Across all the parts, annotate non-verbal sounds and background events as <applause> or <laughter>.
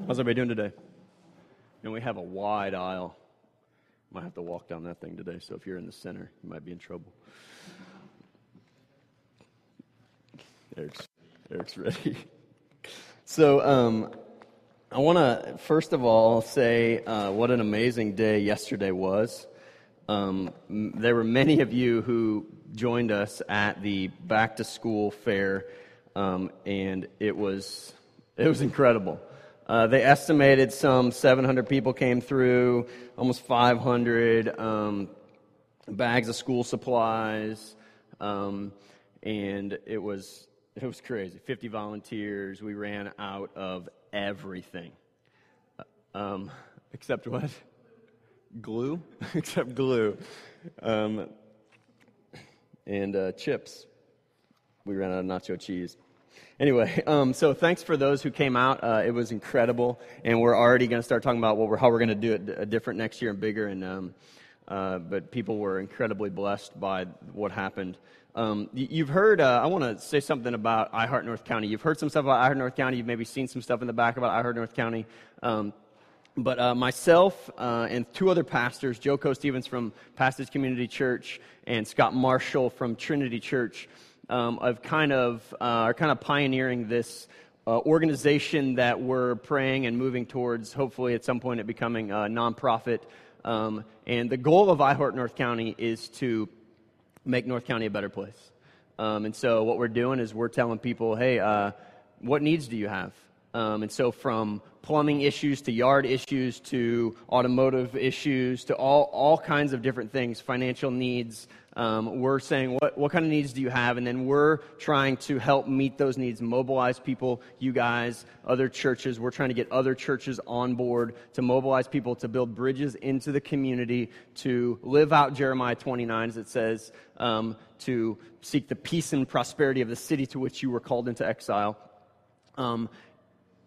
How's everybody doing today? And we have a wide aisle. Might have to walk down that thing today, so if you're in the center, you might be in trouble. Eric's, Eric's ready. <laughs> So, um, I want to first of all say uh, what an amazing day yesterday was. Um, there were many of you who joined us at the back to school fair, um, and it was it was incredible. Uh, they estimated some 700 people came through, almost 500 um, bags of school supplies, um, and it was it was crazy. 50 volunteers. We ran out of everything, uh, um, except what? Glue, <laughs> except glue, um, and uh, chips. We ran out of nacho cheese. Anyway, <laughs> um, so thanks for those who came out. Uh, it was incredible, and we're already going to start talking about we're, how we're going to do it uh, different next year and bigger. And um, uh, but people were incredibly blessed by what happened. Um, you've heard. Uh, I want to say something about I iHeart North County. You've heard some stuff about I iHeart North County. You've maybe seen some stuff in the back about I iHeart North County. Um, but uh, myself uh, and two other pastors, Joe Co Stevens from Passage Community Church and Scott Marshall from Trinity Church, um, of kind of uh, are kind of pioneering this uh, organization that we're praying and moving towards. Hopefully, at some point, it becoming a nonprofit. Um, and the goal of iHeart North County is to make North County a better place. Um, and so, what we're doing is we're telling people, hey, uh, what needs do you have? Um, and so, from plumbing issues to yard issues to automotive issues to all, all kinds of different things, financial needs, um, we're saying, what, what kind of needs do you have? And then we're trying to help meet those needs, mobilize people, you guys, other churches. We're trying to get other churches on board to mobilize people to build bridges into the community, to live out Jeremiah 29, as it says, um, to seek the peace and prosperity of the city to which you were called into exile. Um,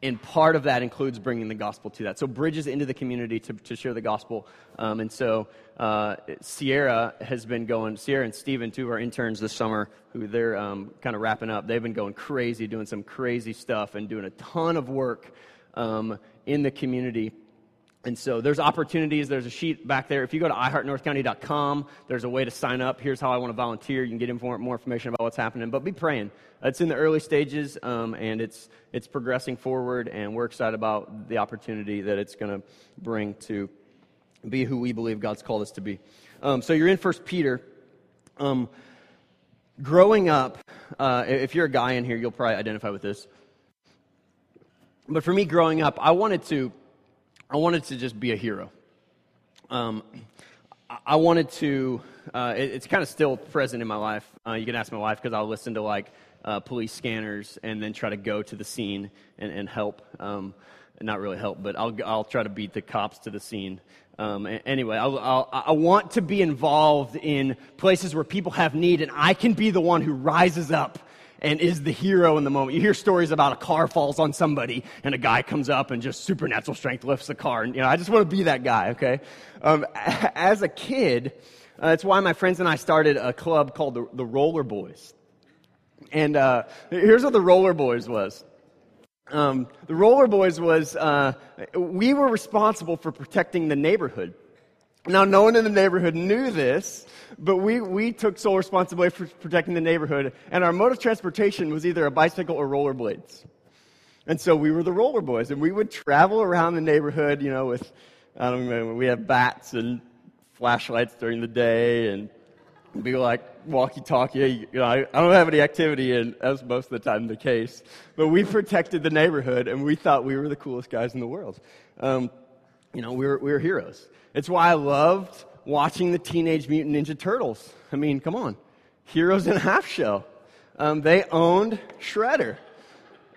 and part of that includes bringing the gospel to that. So bridges into the community to, to share the gospel. Um, and so uh, Sierra has been going, Sierra and Steven, two of our interns this summer, who they're um, kind of wrapping up, they've been going crazy, doing some crazy stuff and doing a ton of work um, in the community and so there's opportunities. There's a sheet back there. If you go to iheartnorthcounty.com, there's a way to sign up. Here's how I want to volunteer. You can get more, more information about what's happening. But be praying. It's in the early stages, um, and it's, it's progressing forward, and we're excited about the opportunity that it's going to bring to be who we believe God's called us to be. Um, so you're in First Peter. Um, growing up, uh, if you're a guy in here, you'll probably identify with this. But for me, growing up, I wanted to I wanted to just be a hero. Um, I wanted to, uh, it, it's kind of still present in my life. Uh, you can ask my wife because I'll listen to like uh, police scanners and then try to go to the scene and, and help. Um, not really help, but I'll, I'll try to beat the cops to the scene. Um, anyway, I'll, I'll, i want to be involved in places where people have need, and I can be the one who rises up and is the hero in the moment. You hear stories about a car falls on somebody and a guy comes up and just supernatural strength lifts the car. And, you know, I just want to be that guy, okay? Um, as a kid, uh, that's why my friends and I started a club called the, the Roller Boys. And uh, here's what the Roller Boys was. Um, the Roller Boys was, uh, we were responsible for protecting the neighborhood. Now, no one in the neighborhood knew this, but we, we took sole responsibility for protecting the neighborhood, and our mode of transportation was either a bicycle or rollerblades. And so we were the roller boys, and we would travel around the neighborhood, you know, with, I don't know, we had bats and flashlights during the day, and be like walkie talkie. You know, I, I don't have any activity, and that's most of the time the case. But we protected the neighborhood, and we thought we were the coolest guys in the world. Um, you know, we were, we were heroes. It's why I loved watching the Teenage Mutant Ninja Turtles. I mean, come on. Heroes in a half shell. Um, they owned Shredder.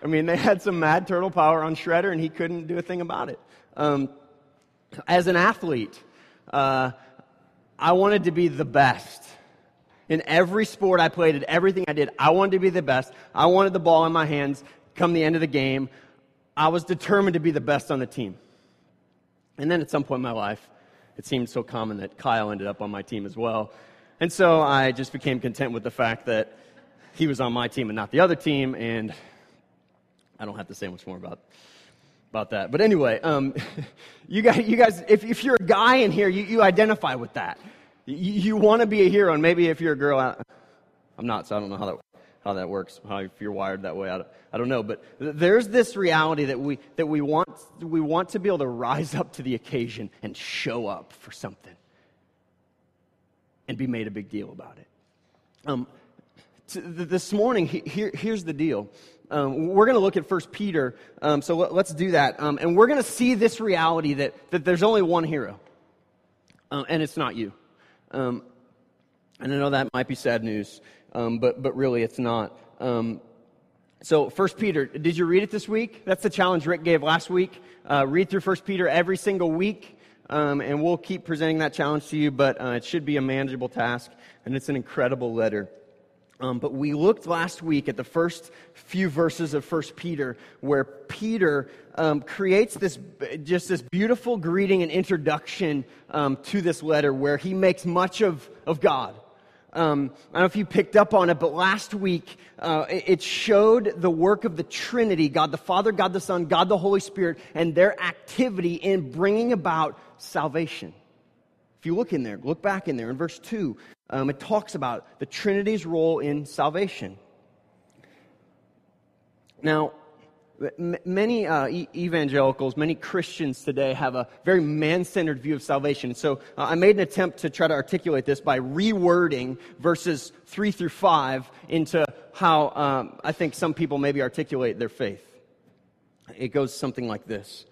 I mean, they had some mad turtle power on Shredder, and he couldn't do a thing about it. Um, as an athlete, uh, I wanted to be the best. In every sport I played, in everything I did, I wanted to be the best. I wanted the ball in my hands come the end of the game. I was determined to be the best on the team. And then at some point in my life, it seemed so common that Kyle ended up on my team as well. And so I just became content with the fact that he was on my team and not the other team, and I don't have to say much more about about that. But anyway, um, <laughs> you guys, you guys if, if you're a guy in here, you, you identify with that. You, you want to be a hero, and maybe if you're a girl, I, I'm not, so I don't know how that, how that works, how if you're wired that way. I don't, I don't know. But there's this reality that we, that we want, we want to be able to rise up to the occasion and show up for something and be made a big deal about it. Um, this morning, here, here's the deal. Um, we're going to look at First Peter, um, so let, us do that. Um, and we're going to see this reality that, that there's only one hero, uh, and it's not you. Um, and I know that might be sad news, um, but, but really it's not. Um, so, First Peter, did you read it this week? That's the challenge Rick gave last week. Uh, read through First Peter every single week, and we'll keep presenting that challenge to you, but uh, it should be a manageable task, and it's an incredible letter. Um, but we looked last week at the first few verses of First Peter, where Peter um, creates this just this beautiful greeting and introduction um, to this letter, where he makes much of of God. Um, I don't know if you picked up on it, but last week uh, it showed the work of the Trinity God the Father, God the Son, God the Holy Spirit, and their activity in bringing about salvation. If you look in there, look back in there in verse 2, um, it talks about the Trinity's role in salvation. Now, many uh, evangelicals, many Christians today have a very man centered view of salvation. So uh, I made an attempt to try to articulate this by rewording verses 3 through 5 into how um, I think some people maybe articulate their faith. It goes something like this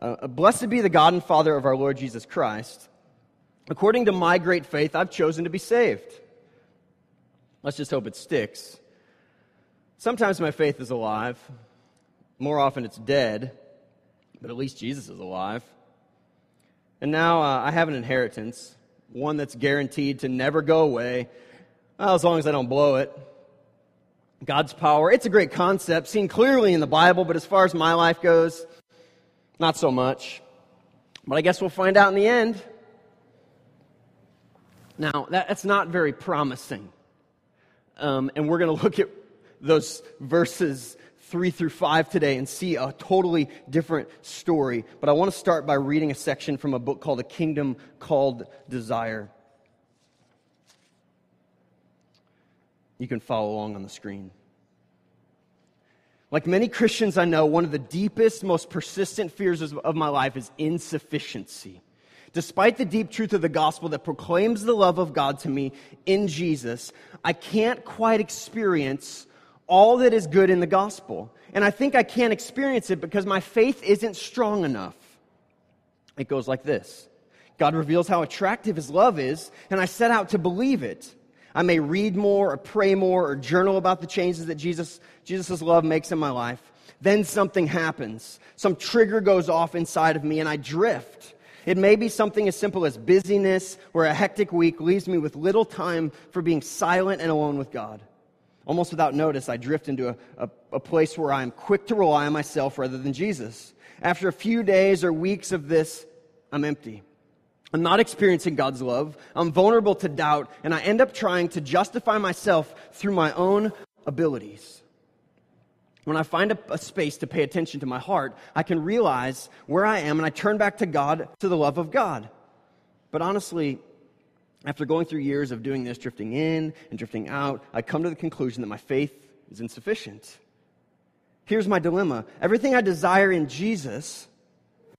uh, Blessed be the God and Father of our Lord Jesus Christ According to my great faith, I've chosen to be saved. Let's just hope it sticks. Sometimes my faith is alive. More often it's dead, but at least Jesus is alive. And now uh, I have an inheritance, one that's guaranteed to never go away, well, as long as I don't blow it. God's power, it's a great concept, seen clearly in the Bible, but as far as my life goes, not so much. But I guess we'll find out in the end. Now, that's not very promising. Um, and we're going to look at those <laughs> verses 3 through 5 today and see a totally different story. But I want to start by reading a section from a book called A Kingdom Called Desire. You can follow along on the screen. Like many Christians I know, one of the deepest, most persistent fears of my life is insufficiency. Despite the deep truth of the gospel that proclaims the love of God to me in Jesus, I can't quite experience all that is good in the gospel. And I think I can't experience it because my faith isn't strong enough. It goes like this God reveals how attractive his love is, and I set out to believe it. I may read more or pray more or journal about the changes that Jesus, Jesus' love makes in my life. Then something happens. Some trigger goes off inside of me, and I drift. It may be something as simple as busyness, where a hectic week leaves me with little time for being silent and alone with God. Almost without notice, I drift into a, a, a place where I am quick to rely on myself rather than Jesus. After a few days or weeks of this, I'm empty. I'm not experiencing God's love. I'm vulnerable to doubt, and I end up trying to justify myself through my own abilities. When I find a, a, space to pay attention to my heart, I can realize where I am and I turn back to God, to the love of God. But honestly, after going through years of doing this, drifting in and drifting out, I come to the conclusion that my faith is insufficient. Here's my dilemma everything I desire in Jesus,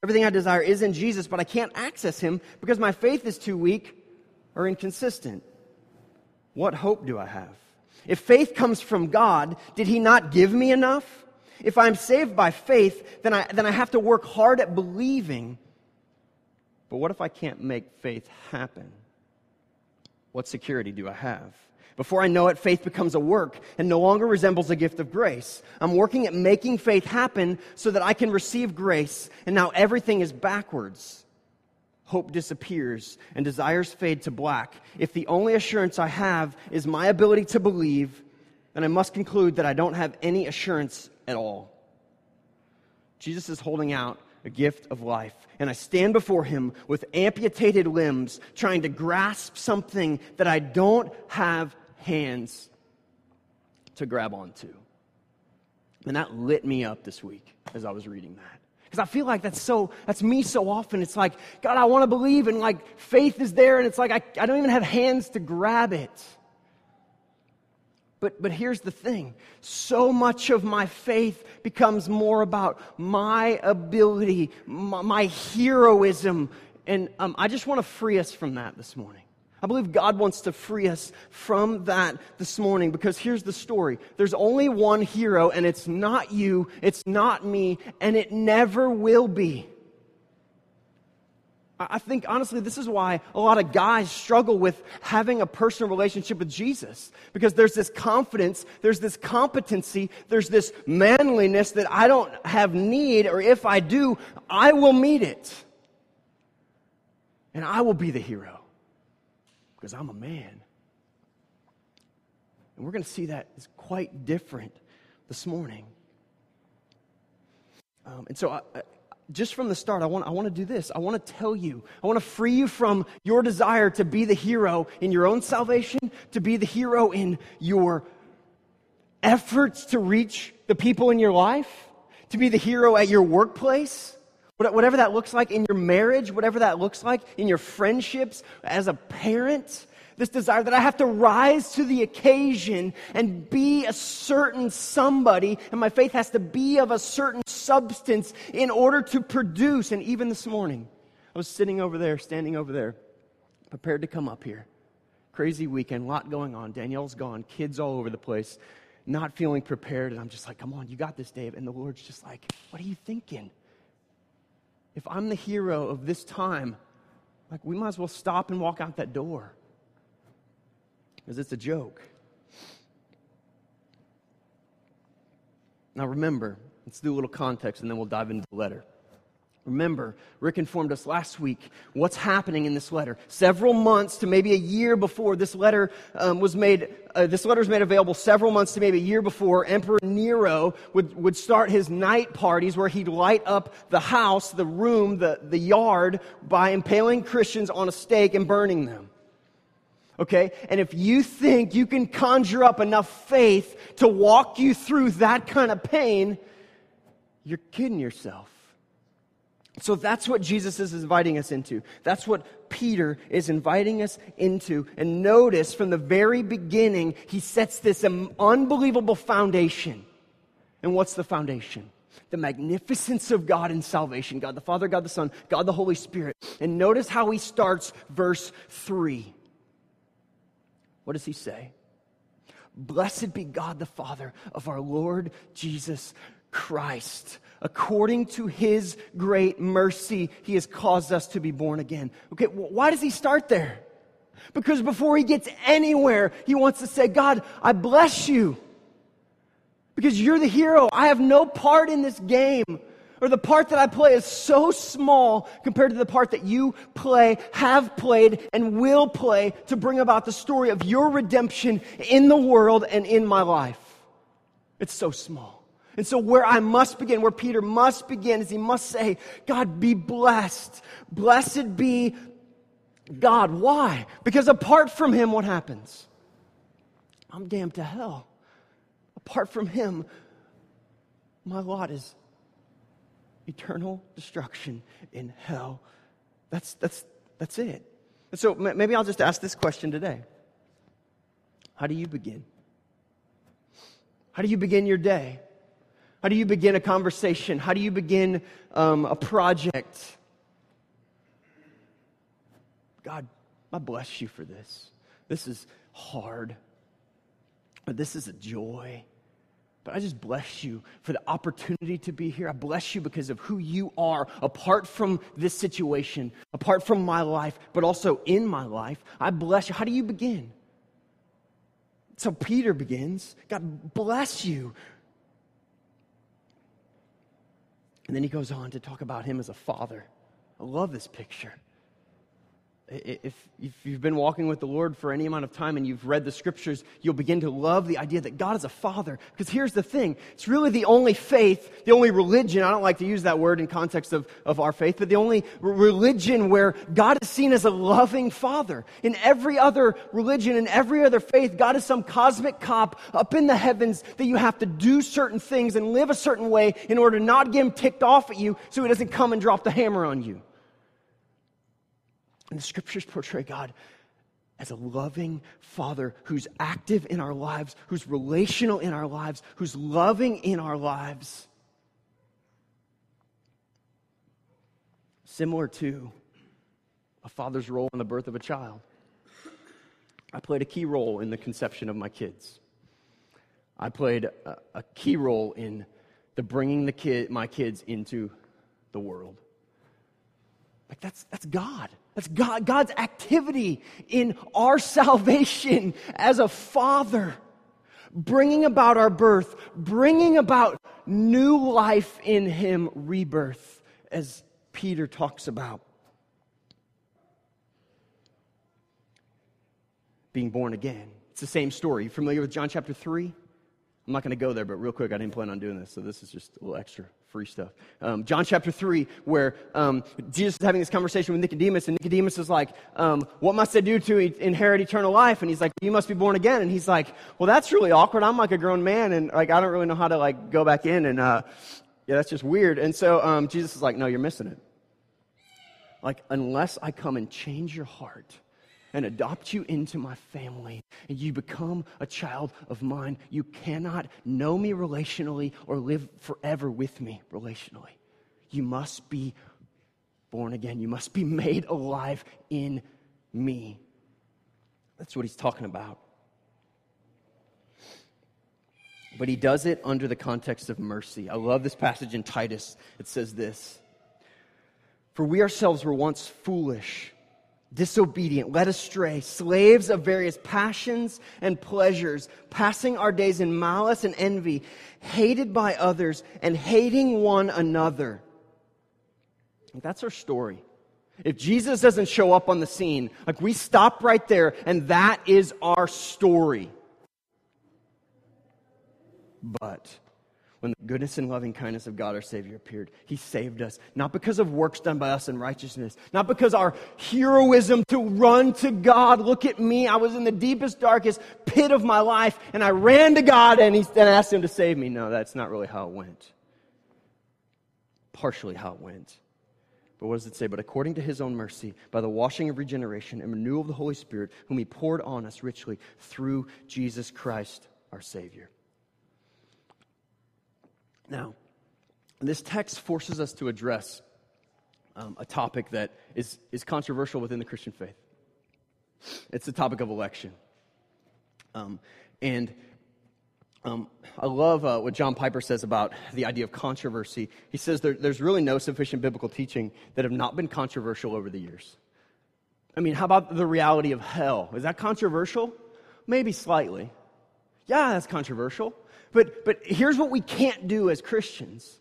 everything I desire is in Jesus, but I can't access Him because my faith is too weak or inconsistent. What hope do I have? If faith comes from God, did He not give me enough? If I'm saved by faith, then I, then I have to work hard at believing. But what if I can't make faith happen? What security do I have? Before I know it, faith becomes a work and no longer resembles a gift of grace. I'm working at making faith happen so that I can receive grace, and now everything is backwards hope disappears and desires fade to black, if the only assurance I have is my ability to believe, then I must conclude that I don't have any assurance at all. Jesus is holding out a gift of life, and I stand before him with amputated limbs, trying to grasp something that I don't have hands to grab onto. And that lit me up this week as I was reading that. Because I feel like that's so, that's me so often. It's like, God, I want to believe, and like faith is there, and it's like I, I don't even have hands to grab it. But, but here's the thing so much of my faith becomes more about my ability, my, my heroism. And um, I just want to free us from that this morning. I believe God wants to free us from that this morning because here's the story. There's only one hero, and it's not you, it's not me, and it never will be. I think, honestly, this is why a lot of guys struggle with having a personal relationship with Jesus. Because there's this confidence, there's this competency, there's this manliness that I don't have need, or if I do, I will meet it. And I will be the hero. Because I'm a man. And we're going to see that is quite different this morning. Um, and so I, just from the start, I want, I want to do this. I want to tell you, I want to free you from your desire to be the hero in your own salvation, to be the hero in your efforts to reach the people in your life, to be the hero at your workplace, whatever that looks like in your marriage, whatever that looks like in your friendships, as a parent this desire that I have to rise to the occasion and be a certain somebody, and my faith has to be of a certain substance in order to produce. And even this morning, I was sitting over there, standing over there, prepared to come up here. Crazy weekend, lot going on. Danielle's gone, kids all over the place, not feeling prepared. And I'm just like, come on, you got this, Dave. And the Lord's just like, what are you thinking? If I'm the hero of this time, like we might as well stop and walk out that door because it's a joke. Now, remember, let's do a little context and then we'll dive into the letter. Remember, Rick informed us last week what's happening in this letter. Several months to maybe a year before this letter um, was made, uh, this letter was made available several months to maybe a year before, Emperor Nero would, would start his night parties where he'd light up the house, the room, the, the yard by impaling Christians on a stake and burning them okay? And if you think you can conjure up enough faith to walk you through that kind of pain, you're kidding yourself. So that's what Jesus is inviting us into. That's what Peter is inviting us into. And notice from the very beginning, he sets this unbelievable foundation. And what's the foundation? The magnificence of God in salvation God the Father, God the Son, God the Holy Spirit. And notice how he starts verse 3. What does he say? Blessed be God the Father of our Lord Jesus Christ. According to his great mercy, he has caused us to be born again. Okay, why does he start there? Because before he gets anywhere, he wants to say, God, I bless you. Because you're the hero. I have no part in this game or the part that I play is so small compared to the part that you play, have played, and will play to bring about the story of your redemption in the world and in my life. It's so small. And so, where I must begin, where Peter must begin, is he must say, God, be blessed. Blessed be God. Why? Because apart from him, what happens? I'm damned to hell. Apart from him, my lot is eternal destruction in hell. That's, that's, that's it. And so maybe I'll just ask this question today How do you begin? How do you begin your day? How do you begin a conversation? How do you begin um, a project? God, I bless you for this. This is hard, but this is a joy. But I just bless you for the opportunity to be here. I bless you because of who you are, apart from this situation, apart from my life, but also in my life. I bless you. How do you begin? So Peter begins God bless you. And then he goes on to talk about him as a father. I love this picture. If, if you've been walking with the Lord for any amount of time and you've read the scriptures, you'll begin to love the idea that God is a father. Because here's the thing it's really the only faith, the only religion, I don't like to use that word in context of, of our faith, but the only religion where God is seen as a loving father. In every other religion, in every other faith, God is some cosmic cop up in the heavens that you have to do certain things and live a certain way in order to not get him ticked off at you so he doesn't come and drop the hammer on you. And the scriptures portray God as a loving father who's active in our lives, who's relational in our lives, who's loving in our lives. Similar to a father's role in the birth of a child. I played a key role in the conception of my kids. I played a, a key role in the bringing the kid, my kids into the world. Like that's, that's God. That's God, God's activity in our salvation as a father, bringing about our birth, bringing about new life in Him, rebirth, as Peter talks about. Being born again. It's the same story. You familiar with John chapter 3? I'm not going to go there, but real quick, I didn't plan on doing this, so this is just a little extra free stuff. Um, John chapter 3, where um, Jesus is having this conversation with Nicodemus, and Nicodemus is like, um, What must I do to inherit eternal life? And he's like, You must be born again. And he's like, Well, that's really awkward. I'm like a grown man, and like I don't really know how to like go back in, and uh, yeah, that's just weird. And so um, Jesus is like, No, you're missing it. Like, unless I come and change your heart, and adopt you into my family, and you become a child of mine, you cannot know me relationally or live forever with me relationally. You must be born again. You must be made alive in me. That's what he's talking about. But he does it under the context of mercy. I love this passage in Titus. It says this For we ourselves were once foolish disobedient, led astray, slaves of various passions and pleasures, passing our days in malice and envy, hated by others, and hating one another. That's our story. If Jesus doesn't show up on the scene, like we stop right there, and that is our story. But when the goodness and loving kindness of God our Savior appeared. He saved us, not because of works done by us in righteousness, not because our heroism to run to God. Look at me. I was in the deepest, darkest pit of my life, and I ran to God and, he, and asked Him to save me. No, that's not really how it went. Partially how it went. But what does it say? But according to his own mercy, by the washing of regeneration and renewal of the Holy Spirit, whom he poured on us richly through Jesus Christ, our Savior. Now, this text forces us to address um, a topic that is, is controversial within the Christian faith. It's the topic of election. Um, and um, I love uh, what John Piper says about the idea of controversy. He says there, there's really no sufficient biblical teaching that have not been controversial over the years. I mean, how about the reality of hell? Is that controversial? Maybe slightly. Yeah, that's controversial. But, but here's what we can't do as Christians.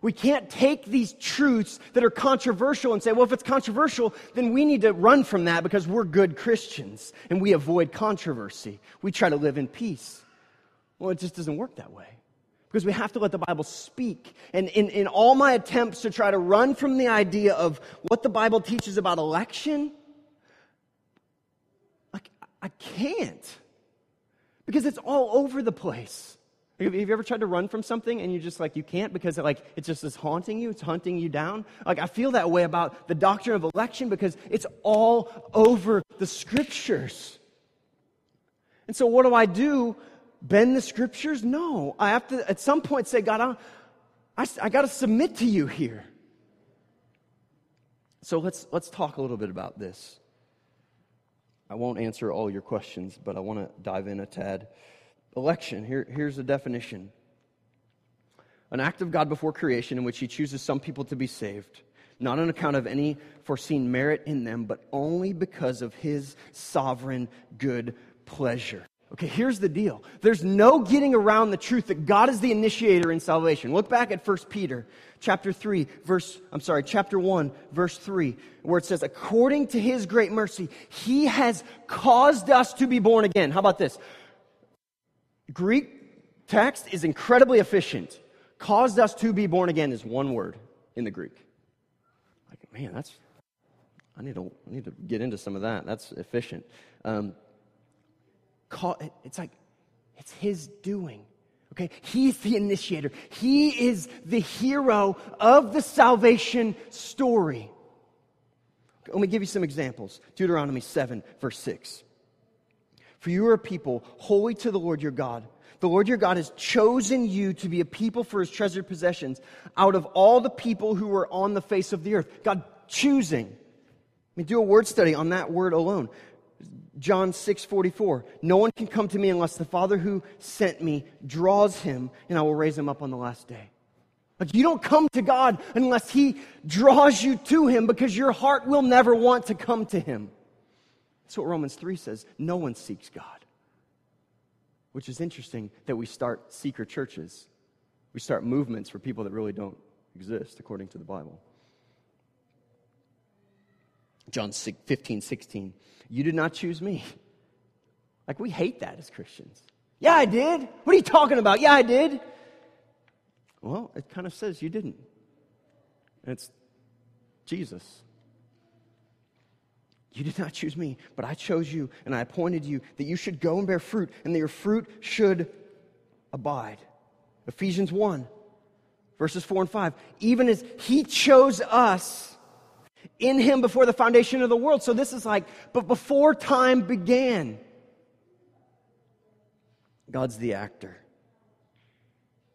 We can't take these truths that are controversial and say, well, if it's controversial, then we need to run from that because we're good Christians and we avoid controversy. We try to live in peace. Well, it just doesn't work that way because we have to let the Bible speak. And in, in all my attempts to try to run from the idea of what the Bible teaches about election, I, I can't because it's all over the place. Have you ever tried to run from something and you just like, you can't because it, like, it just is haunting you? It's hunting you down? Like, I feel that way about the doctrine of election because it's all over the scriptures. And so, what do I do? Bend the scriptures? No. I have to, at some point, say, God, I, I, I got to submit to you here. So, let's, let's talk a little bit about this. I won't answer all your questions, but I want to dive in a tad election. Here, here's the definition an act of God before creation in which he chooses some people to be saved, not on account of any foreseen merit in them, but only because of his sovereign good pleasure. Okay, here's the deal. There's no getting around the truth that God is the initiator in salvation. Look back at 1 Peter chapter 3, verse, I'm sorry, chapter 1, verse 3, where it says, according to his great mercy, he has caused us to be born again. How about this? Greek text is incredibly efficient. Caused us to be born again is one word in the Greek. Like, man, that's, I need to, I need to get into some of that. That's efficient. Um, call, it's like, it's his doing. Okay? He's the initiator. He is the hero of the salvation story. Let me give you some examples. Deuteronomy 7, verse 6. For you are a people holy to the Lord your God. The Lord your God has chosen you to be a people for his treasured possessions out of all the people who were on the face of the earth. God choosing. I mean, do a word study on that word alone. John 6 44. No one can come to me unless the Father who sent me draws him, and I will raise him up on the last day. Like, you don't come to God unless he draws you to him because your heart will never want to come to him. That's what Romans 3 says. No one seeks God. Which is interesting that we start seeker churches. We start movements for people that really don't exist according to the Bible. John 15, 16. You did not choose me. Like, we hate that as Christians. Yeah, I did. What are you talking about? Yeah, I did. Well, it kind of says you didn't. And it's Jesus. You did not choose me, but I chose you, and I appointed you that you should go and bear fruit, and that your fruit should abide. Ephesians 1, verses 4 and 5. Even as He chose us in him before the foundation of the world. So this is like, but before time began, God's the actor,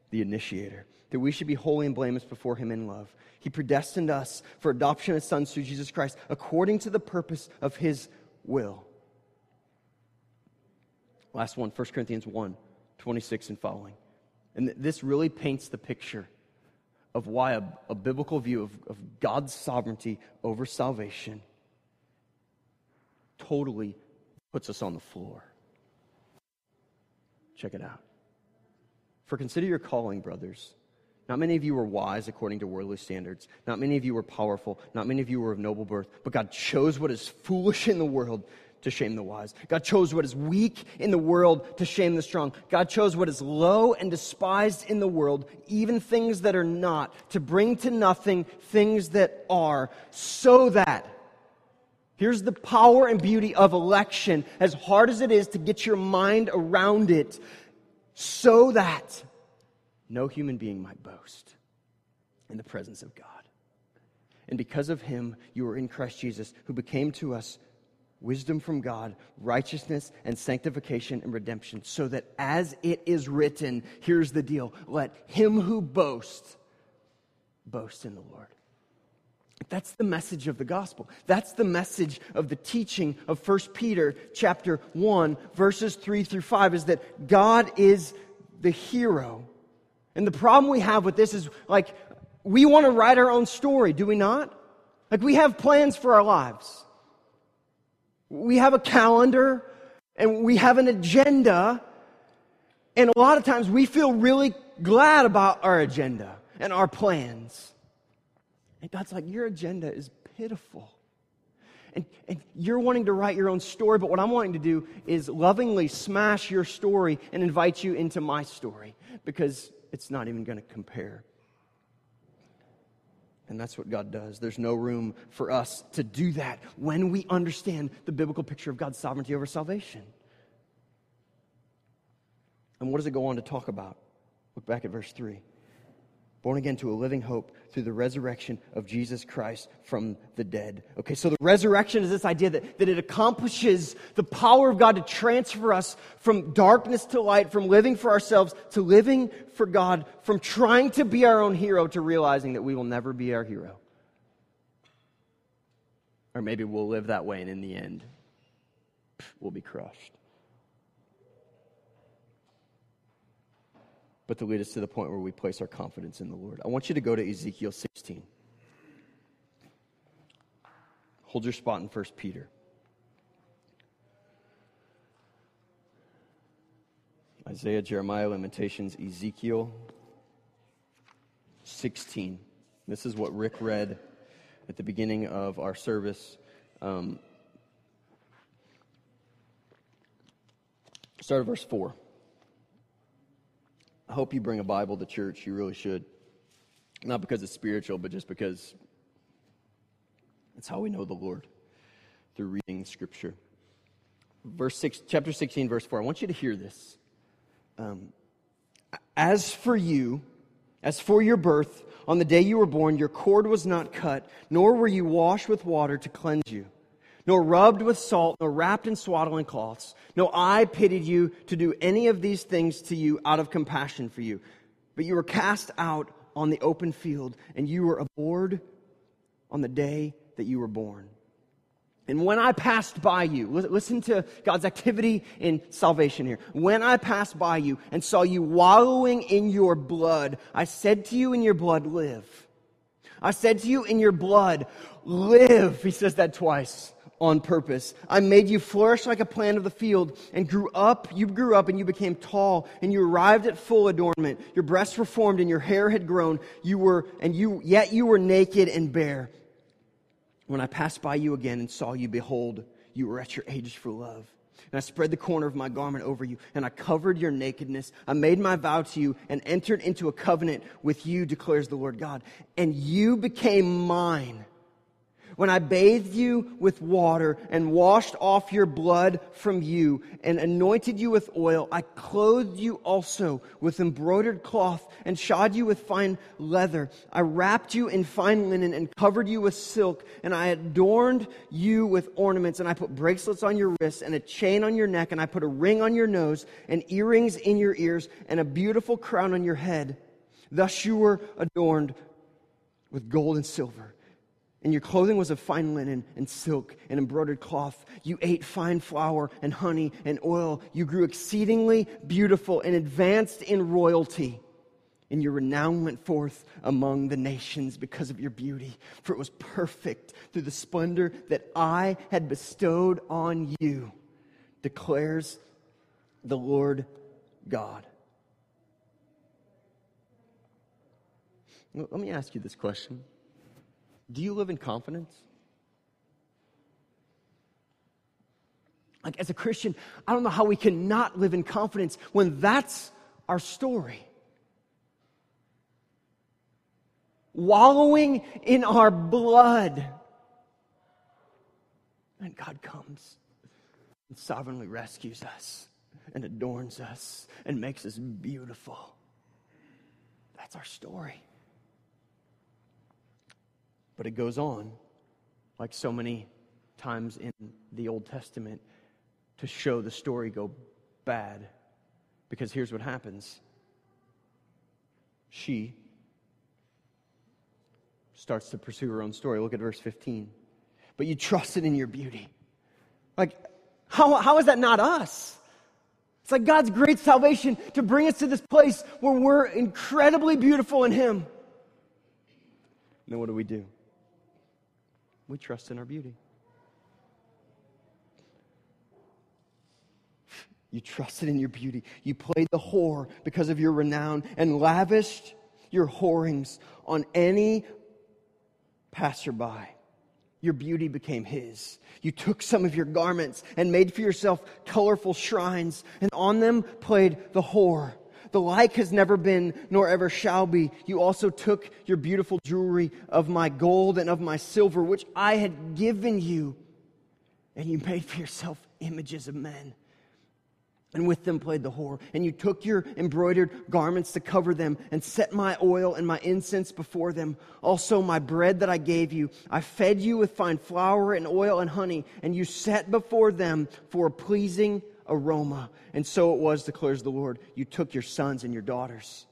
the initiator, that we should be holy and blameless before him in love. He predestined us for adoption as sons through Jesus Christ, according to the purpose of his will. Last one, 1 Corinthians 1 26 and following. And this really paints the picture of why a, a biblical view of, of God's sovereignty over salvation totally puts us on the floor. Check it out. For consider your calling, brothers. Not many of you were wise according to worldly standards. Not many of you were powerful. Not many of you were of noble birth. But God chose what is foolish in the world to shame the wise. God chose what is weak in the world to shame the strong. God chose what is low and despised in the world, even things that are not, to bring to nothing things that are, so that. Here's the power and beauty of election, as hard as it is to get your mind around it, so that no human being might boast in the presence of God. And because of him, you are in Christ Jesus, who became to us wisdom from God, righteousness and sanctification and redemption, so that as it is written, here's the deal let him who boasts boast in the Lord. That's the message of the gospel. That's the message of the teaching of 1 Peter chapter 1 verses 3 through 5 is that God is the hero. And the problem we have with this is like we want to write our own story, do we not? Like we have plans for our lives. We have a calendar and we have an agenda. And a lot of times we feel really glad about our agenda and our plans. And God's like, Your agenda is pitiful. And, and, you're wanting to write your own story, but what I'm wanting to do is lovingly smash your story and invite you into my story because it's not even going to compare. And that's what God does. There's no room for us to do that when we understand the biblical picture of God's sovereignty over salvation. And what does it go on to talk about? Look back at verse 3 born again to a living hope through the resurrection of Jesus Christ from the dead. Okay, so the resurrection is this idea that, that it accomplishes the power of God to transfer us from darkness to light, from living for ourselves to living for God, from trying to be our own hero to realizing that we will never be our hero. Or maybe we'll live that way and in the end, we'll be crushed. But to lead us to the point where we place our confidence in the Lord. I want you to go to Ezekiel 16. Hold your spot in 1 Peter. Isaiah, Jeremiah, Lamentations, Ezekiel 16. This is what Rick read at the beginning of our service. Um, start at verse 4. I hope you bring a Bible to church. You really should. Not because it's spiritual, but just because it's how we know the Lord through reading Scripture. Verse six, chapter 16, verse 4. I want you to hear this. Um, as for you, as for your birth, on the day you were born, your cord was not cut, nor were you washed with water to cleanse you, nor rubbed with salt, nor wrapped in swaddling cloths. No eye pitied you to do any of these things to you out of compassion for you. But you were cast out on the open field, and you were abhorred on the day that you were born. And when I passed by you, listen to God's activity in salvation here. When I passed by you and saw you wallowing in your blood, I said to you in your blood, live. I said to you in your blood, live. He says that twice on purpose. I made you flourish like a plant of the field and grew up. You grew up and you became tall and you arrived at full adornment. Your breasts were formed and your hair had grown. You were, and you, yet you were naked and bare. When I passed by you again and saw you, behold, you were at your age for love. And I spread the corner of my garment over you, and I covered your nakedness. I made my vow to you and entered into a covenant with you, declares the Lord God. And you became mine when I bathed you with water and washed off your blood from you and anointed you with oil, I clothed you also with embroidered cloth and shod you with fine leather. I wrapped you in fine linen and covered you with silk, and I adorned you with ornaments, and I put bracelets on your wrists and a chain on your neck, and I put a ring on your nose and earrings in your ears and a beautiful crown on your head. Thus you were adorned with gold and silver and your clothing was of fine linen and silk and embroidered cloth. You ate fine flour and honey and oil. You grew exceedingly beautiful and advanced in royalty. And your renown went forth among the nations because of your beauty, for it was perfect through the splendor that I had bestowed on you, declares the Lord God. Let me ask you this question. Do you live in confidence? Like, as a Christian, I don't know how we can not live in confidence when that's our story. Wallowing in our blood. And God comes and sovereignly rescues us and adorns us and makes us beautiful. That's our story. But it goes on, like so many times in the Old Testament, to show the story go bad. Because here's what happens she starts to pursue her own story. Look at verse 15. But you trusted in your beauty. Like, how, how is that not us? It's like God's great salvation to bring us to this place where we're incredibly beautiful in Him. And then what do we do? We trust in our beauty. You trusted in your beauty. You played the whore because of your renown and lavished your whorings on any passerby. Your beauty became his. You took some of your garments and made for yourself colorful shrines, and on them played the whore. The like has never been, nor ever shall be. You also took your beautiful jewelry of my gold and of my silver, which I had given you, and you made for yourself images of men. And with them played the whore. And you took your embroidered garments to cover them, and set my oil and my incense before them. Also, my bread that I gave you. I fed you with fine flour and oil and honey, and you set before them for a pleasing aroma. And so it was, declares the Lord. You took your sons and your daughters,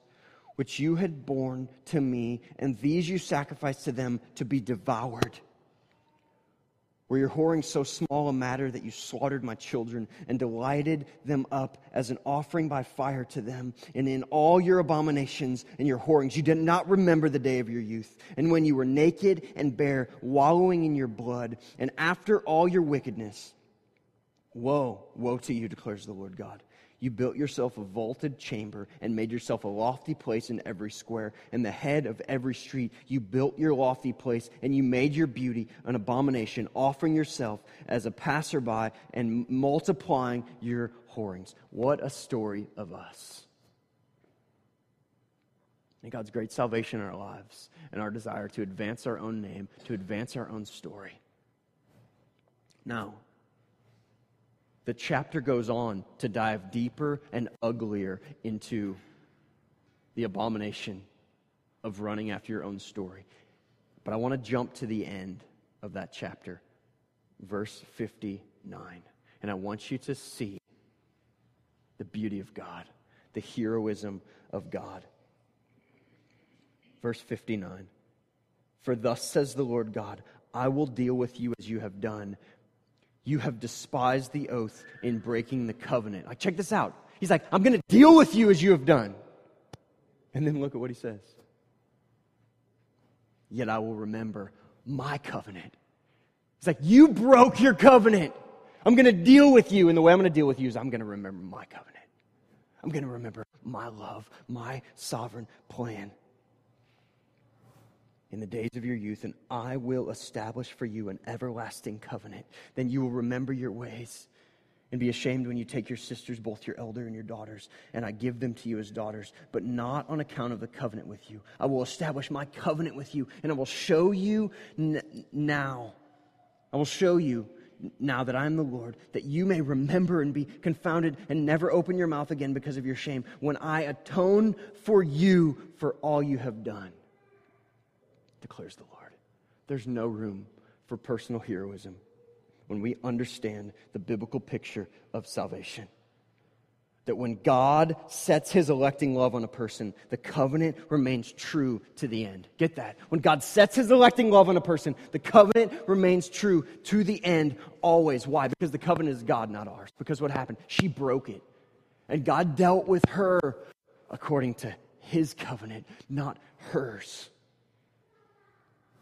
which you had borne to me, and these you sacrificed to them to be devoured. Were your whoring so small a matter that you slaughtered my children and delighted them up as an offering by fire to them? And in all your abominations and your whorings, you did not remember the day of your youth, and when you were naked and bare, wallowing in your blood, and after all your wickedness, Woe, woe to you, declares the Lord God. You built yourself a vaulted chamber and made yourself a lofty place in every square. In the head of every street, you built your lofty place and you made your beauty an abomination, offering yourself as a passerby and multiplying your whorings. What a story of us. And God's great salvation in our lives and our desire to advance our own name, to advance our own story. Now, the chapter goes on to dive deeper and uglier into the abomination of running after your own story. But I want to jump to the end of that chapter, verse 59. And I want you to see the beauty of God, the heroism of God. Verse 59 For thus says the Lord God, I will deal with you as you have done you have despised the oath in breaking the covenant. Like, check this out. He's like, I'm going to deal with you as you have done. And then look at what he says. Yet I will remember my covenant. He's like, You broke your covenant. I'm going to deal with you. And the way I'm going to deal with you is I'm going to remember my covenant. I'm going to remember my love, my sovereign plan in the days of your youth, and I will establish for you an everlasting covenant. Then you will remember your ways and be ashamed when you take your sisters, both your elder and your daughters, and I give them to you as daughters, but not on account of the covenant with you. I will establish my covenant with you, and I will show you n- now. I will show you now that I am the Lord, that you may remember and be confounded and never open your mouth again because of your shame, when I atone for you for all you have done declares the Lord. There's no room for personal heroism when we understand the biblical picture of salvation. That when God sets his electing love on a person, the covenant remains true to the end. Get that? When God sets his electing love on a person, the covenant remains true to the end always. Why? Because the covenant is God, not ours. Because what happened? She broke it. And God dealt with her according to his covenant, not hers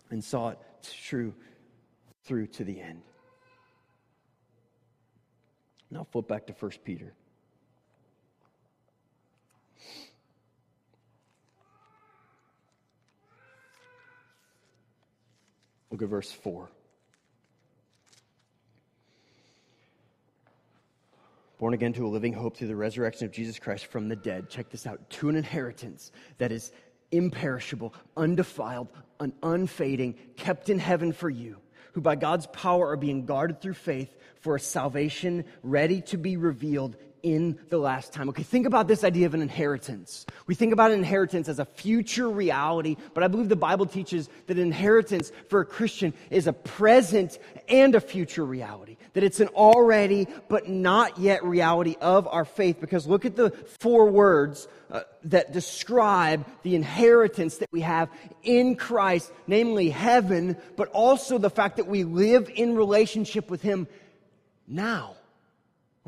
and saw it true through to the end. Now flip back to 1 Peter. Look at verse 4. Born again to a living hope through the resurrection of Jesus Christ from the dead. Check this out to an inheritance that is imperishable, undefiled, and unfading, kept in heaven for you, who by God's power are being guarded through faith for a salvation ready to be revealed in the last time. Okay, think about this idea of an inheritance. We think about an inheritance as a future reality, but I believe the Bible teaches that inheritance for a Christian is a present and a future reality. That it's an already but not yet reality of our faith. Because look at the four words uh, that describe the inheritance that we have in Christ, namely heaven, but also the fact that we live in relationship with Him now.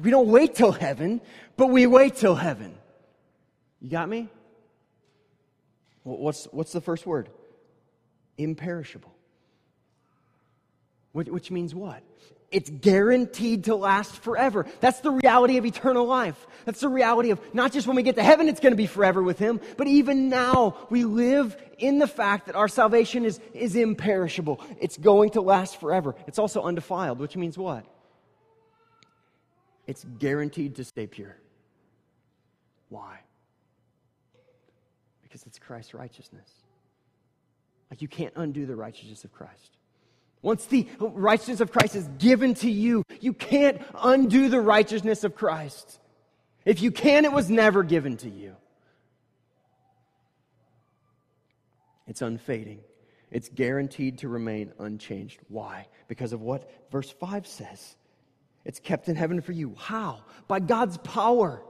We don't wait till heaven, but we wait till heaven. You got me? What's, what's the first word? Imperishable. Which means what? it's guaranteed to last forever. That's the reality of eternal life. That's the reality of not just when we get to heaven, it's going to be forever with Him, but even now we live in the fact that our salvation is, is imperishable. It's going to last forever. It's also undefiled, which means what? It's guaranteed to stay pure. Why? Because it's Christ's righteousness. Like you can't undo the righteousness of Christ. Once the righteousness of Christ is given to you, you can't undo the righteousness of Christ. If you can, it was never given to you. It's unfading. It's guaranteed to remain unchanged. Why? Because of what verse 5 says. It's kept in heaven for you. How? By God's power.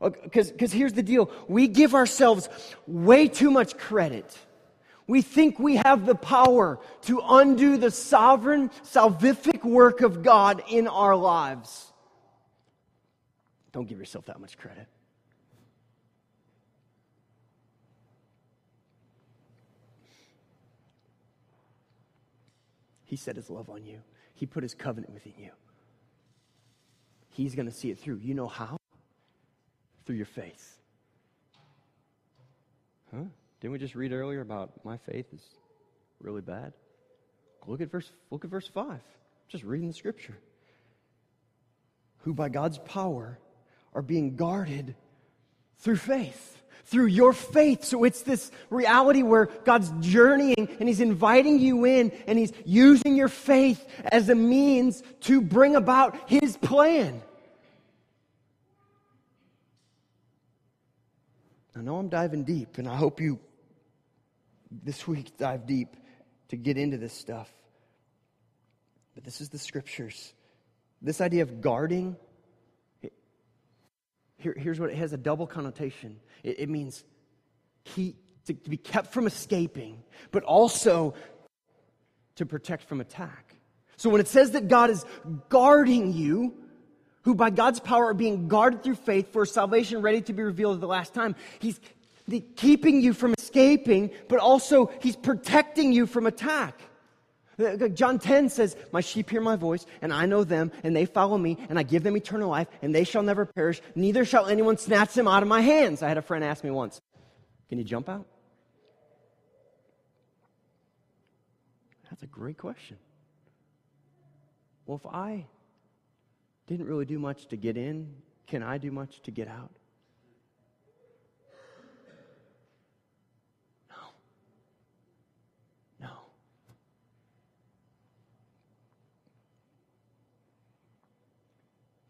Because here's the deal we give ourselves way too much credit we think we have the power to undo the sovereign, salvific work of God in our lives. Don't give yourself that much credit. He set his love on you. He put his covenant within you. He's going to see it through. You know how? Through your faith. Huh? Didn't we just read earlier about my faith is really bad? Look at verse, look at verse 5. Just reading the scripture. Who by God's power are being guarded through faith, through your faith. So it's this reality where God's journeying and He's inviting you in and He's using your faith as a means to bring about His plan. I know I'm diving deep, and I hope you this week dive deep to get into this stuff. But this is the scriptures. This idea of guarding, here, here's what it has a double connotation. It, it means he, to, to be kept from escaping, but also to protect from attack. So when it says that God is guarding you, who by God's power are being guarded through faith for salvation ready to be revealed at the last time. He's keeping you from escaping, but also He's protecting you from attack. John 10 says, My sheep hear my voice, and I know them, and they follow me, and I give them eternal life, and they shall never perish, neither shall anyone snatch them out of my hands. I had a friend ask me once, Can you jump out? That's a great question. Well, if I didn't really do much to get in. Can I do much to get out?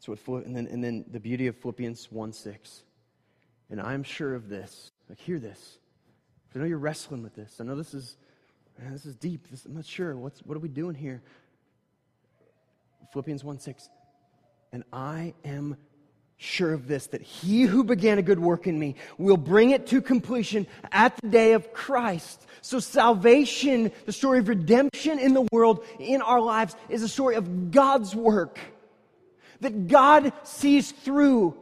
So what, and then, and then the beauty of Philippians 1 6. And I'm sure of this. Like, hear this. I know you're wrestling with this. I know this is, man, this is deep. This, I'm not sure. What's, what are we doing here? Philippians 1 6. And I am sure of this that he who began a good work in me will bring it to completion at the day of Christ. So, salvation, the story of redemption in the world, in our lives, is a story of God's work that God sees through.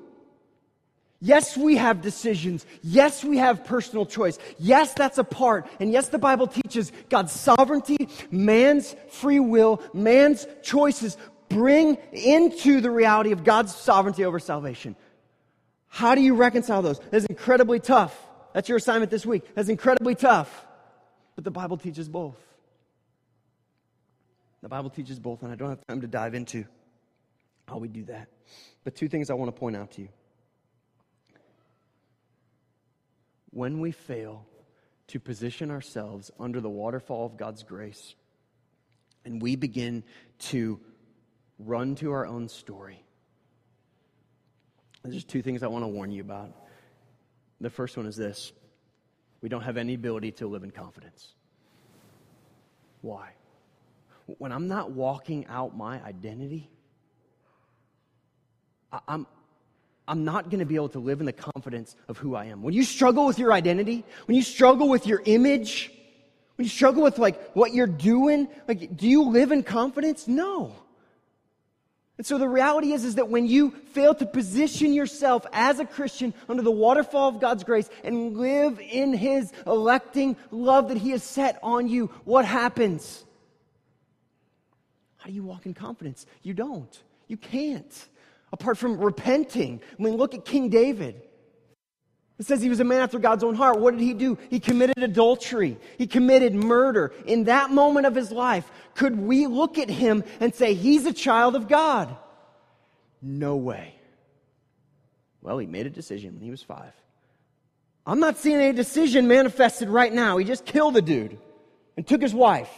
Yes, we have decisions. Yes, we have personal choice. Yes, that's a part. And yes, the Bible teaches God's sovereignty, man's free will, man's choices bring into the reality of God's sovereignty over salvation. How do you reconcile those? That's incredibly tough. That's your assignment this week. That's incredibly tough. But the Bible teaches both. The Bible teaches both, and I don't have time to dive into how we do that. But two things I want to point out to you. When we fail to position ourselves under the waterfall of God's grace, and we begin to run to our own story. There's just two things I want to warn you about. The first one is this we don't have any ability to live in confidence. Why? When I'm not walking out my identity, I'm, I'm not going to be able to live in the confidence of who I am. When you struggle with your identity, when you struggle with your image, when you struggle with like what you're doing, like do you live in confidence? No. And so the reality is, is that when you fail to position yourself as a Christian under the waterfall of God's grace and live in His electing love that He has set on you, what happens? How do you walk in confidence? You don't. You can't. Apart from repenting. I mean, look at King David. It says he was a man after God's own heart. What did he do? He committed adultery. He committed murder. In that moment of his life, could we look at him and say, he's a child of God? No way. Well, he made a decision when he was five. I'm not seeing any decision manifested right now. He just killed the dude and took his wife.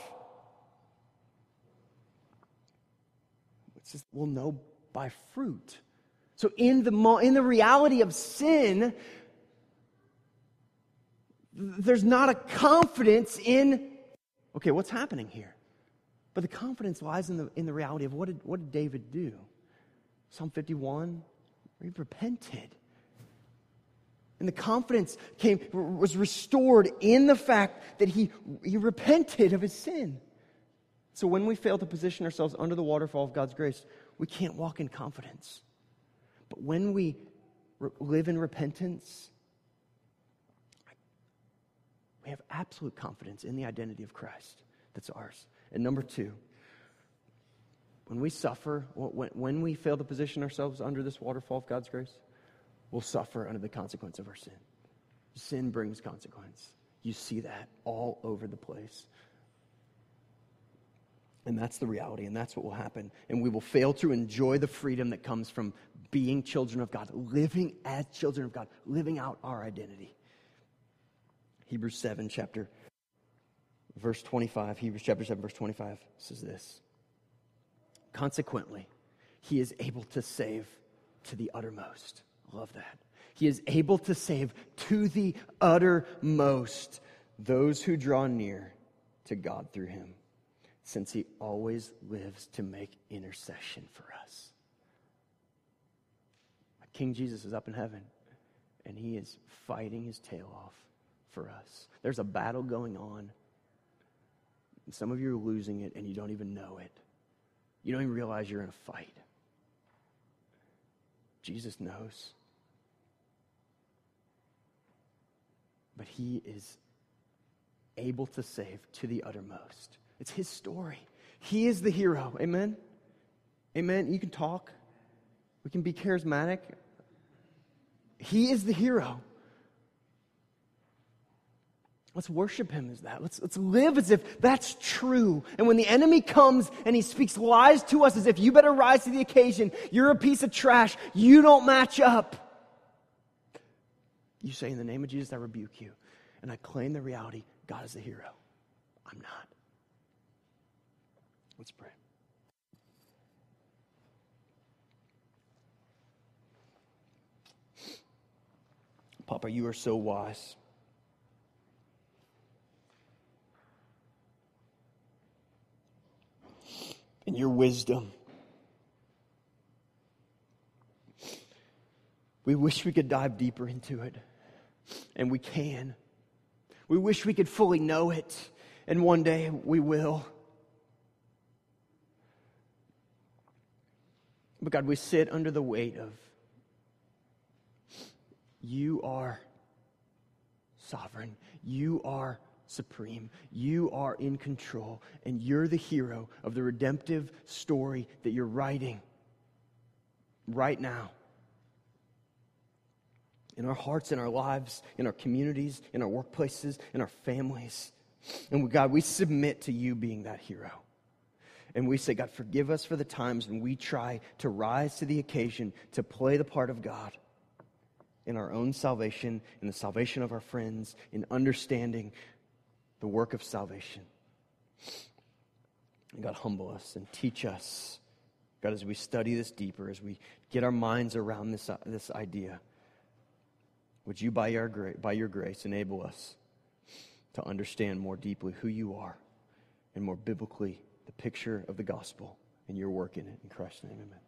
It says, we'll know by fruit. So, in the, in the reality of sin, there's not a confidence in, okay, what's happening here? But the confidence lies in the, in the reality of what did, what did David do? Psalm 51, he repented. And the confidence came, was restored in the fact that he, he repented of his sin. So when we fail to position ourselves under the waterfall of God's grace, we can't walk in confidence. But when we re- live in repentance, we have absolute confidence in the identity of Christ that's ours. And number two, when we suffer, when, when we fail to position ourselves under this waterfall of God's grace, we'll suffer under the consequence of our sin. Sin brings consequence. You see that all over the place. And that's the reality, and that's what will happen. And we will fail to enjoy the freedom that comes from being children of God, living as children of God, living out our identity. Hebrews 7, chapter, verse 25. Hebrews chapter 7, verse 25 says this Consequently, he is able to save to the uttermost. Love that. He is able to save to the uttermost those who draw near to God through him, since he always lives to make intercession for us. King Jesus is up in heaven, and he is fighting his tail off for us. There's a battle going on. And some of you are losing it, and you don't even know it. You don't even realize you're in a fight. Jesus knows. But he is able to save to the uttermost. It's his story. He is the hero. Amen? Amen. You can talk, we can be charismatic. He is the hero. Let's worship him as that. Let's, let's live as if that's true. And when the enemy comes and he speaks lies to us as if you better rise to the occasion, you're a piece of trash, you don't match up. You say, In the name of Jesus, I rebuke you. And I claim the reality God is the hero. I'm not. Let's pray. Papa, you are so wise. In your wisdom. We wish we could dive deeper into it, and we can. We wish we could fully know it, and one day we will. But God, we sit under the weight of you are sovereign. You are supreme. You are in control. And you're the hero of the redemptive story that you're writing right now. In our hearts, in our lives, in our communities, in our workplaces, in our families. And God, we submit to you being that hero. And we say, God, forgive us for the times when we try to rise to the occasion to play the part of God in our own salvation, in the salvation of our friends, in understanding the work of salvation. And God, humble us and teach us, God, as we study this deeper, as we get our minds around this, uh, this idea. Would you, by your, gra- by your grace, enable us to understand more deeply who you are and more biblically the picture of the gospel and your work in it? In Christ's name, amen.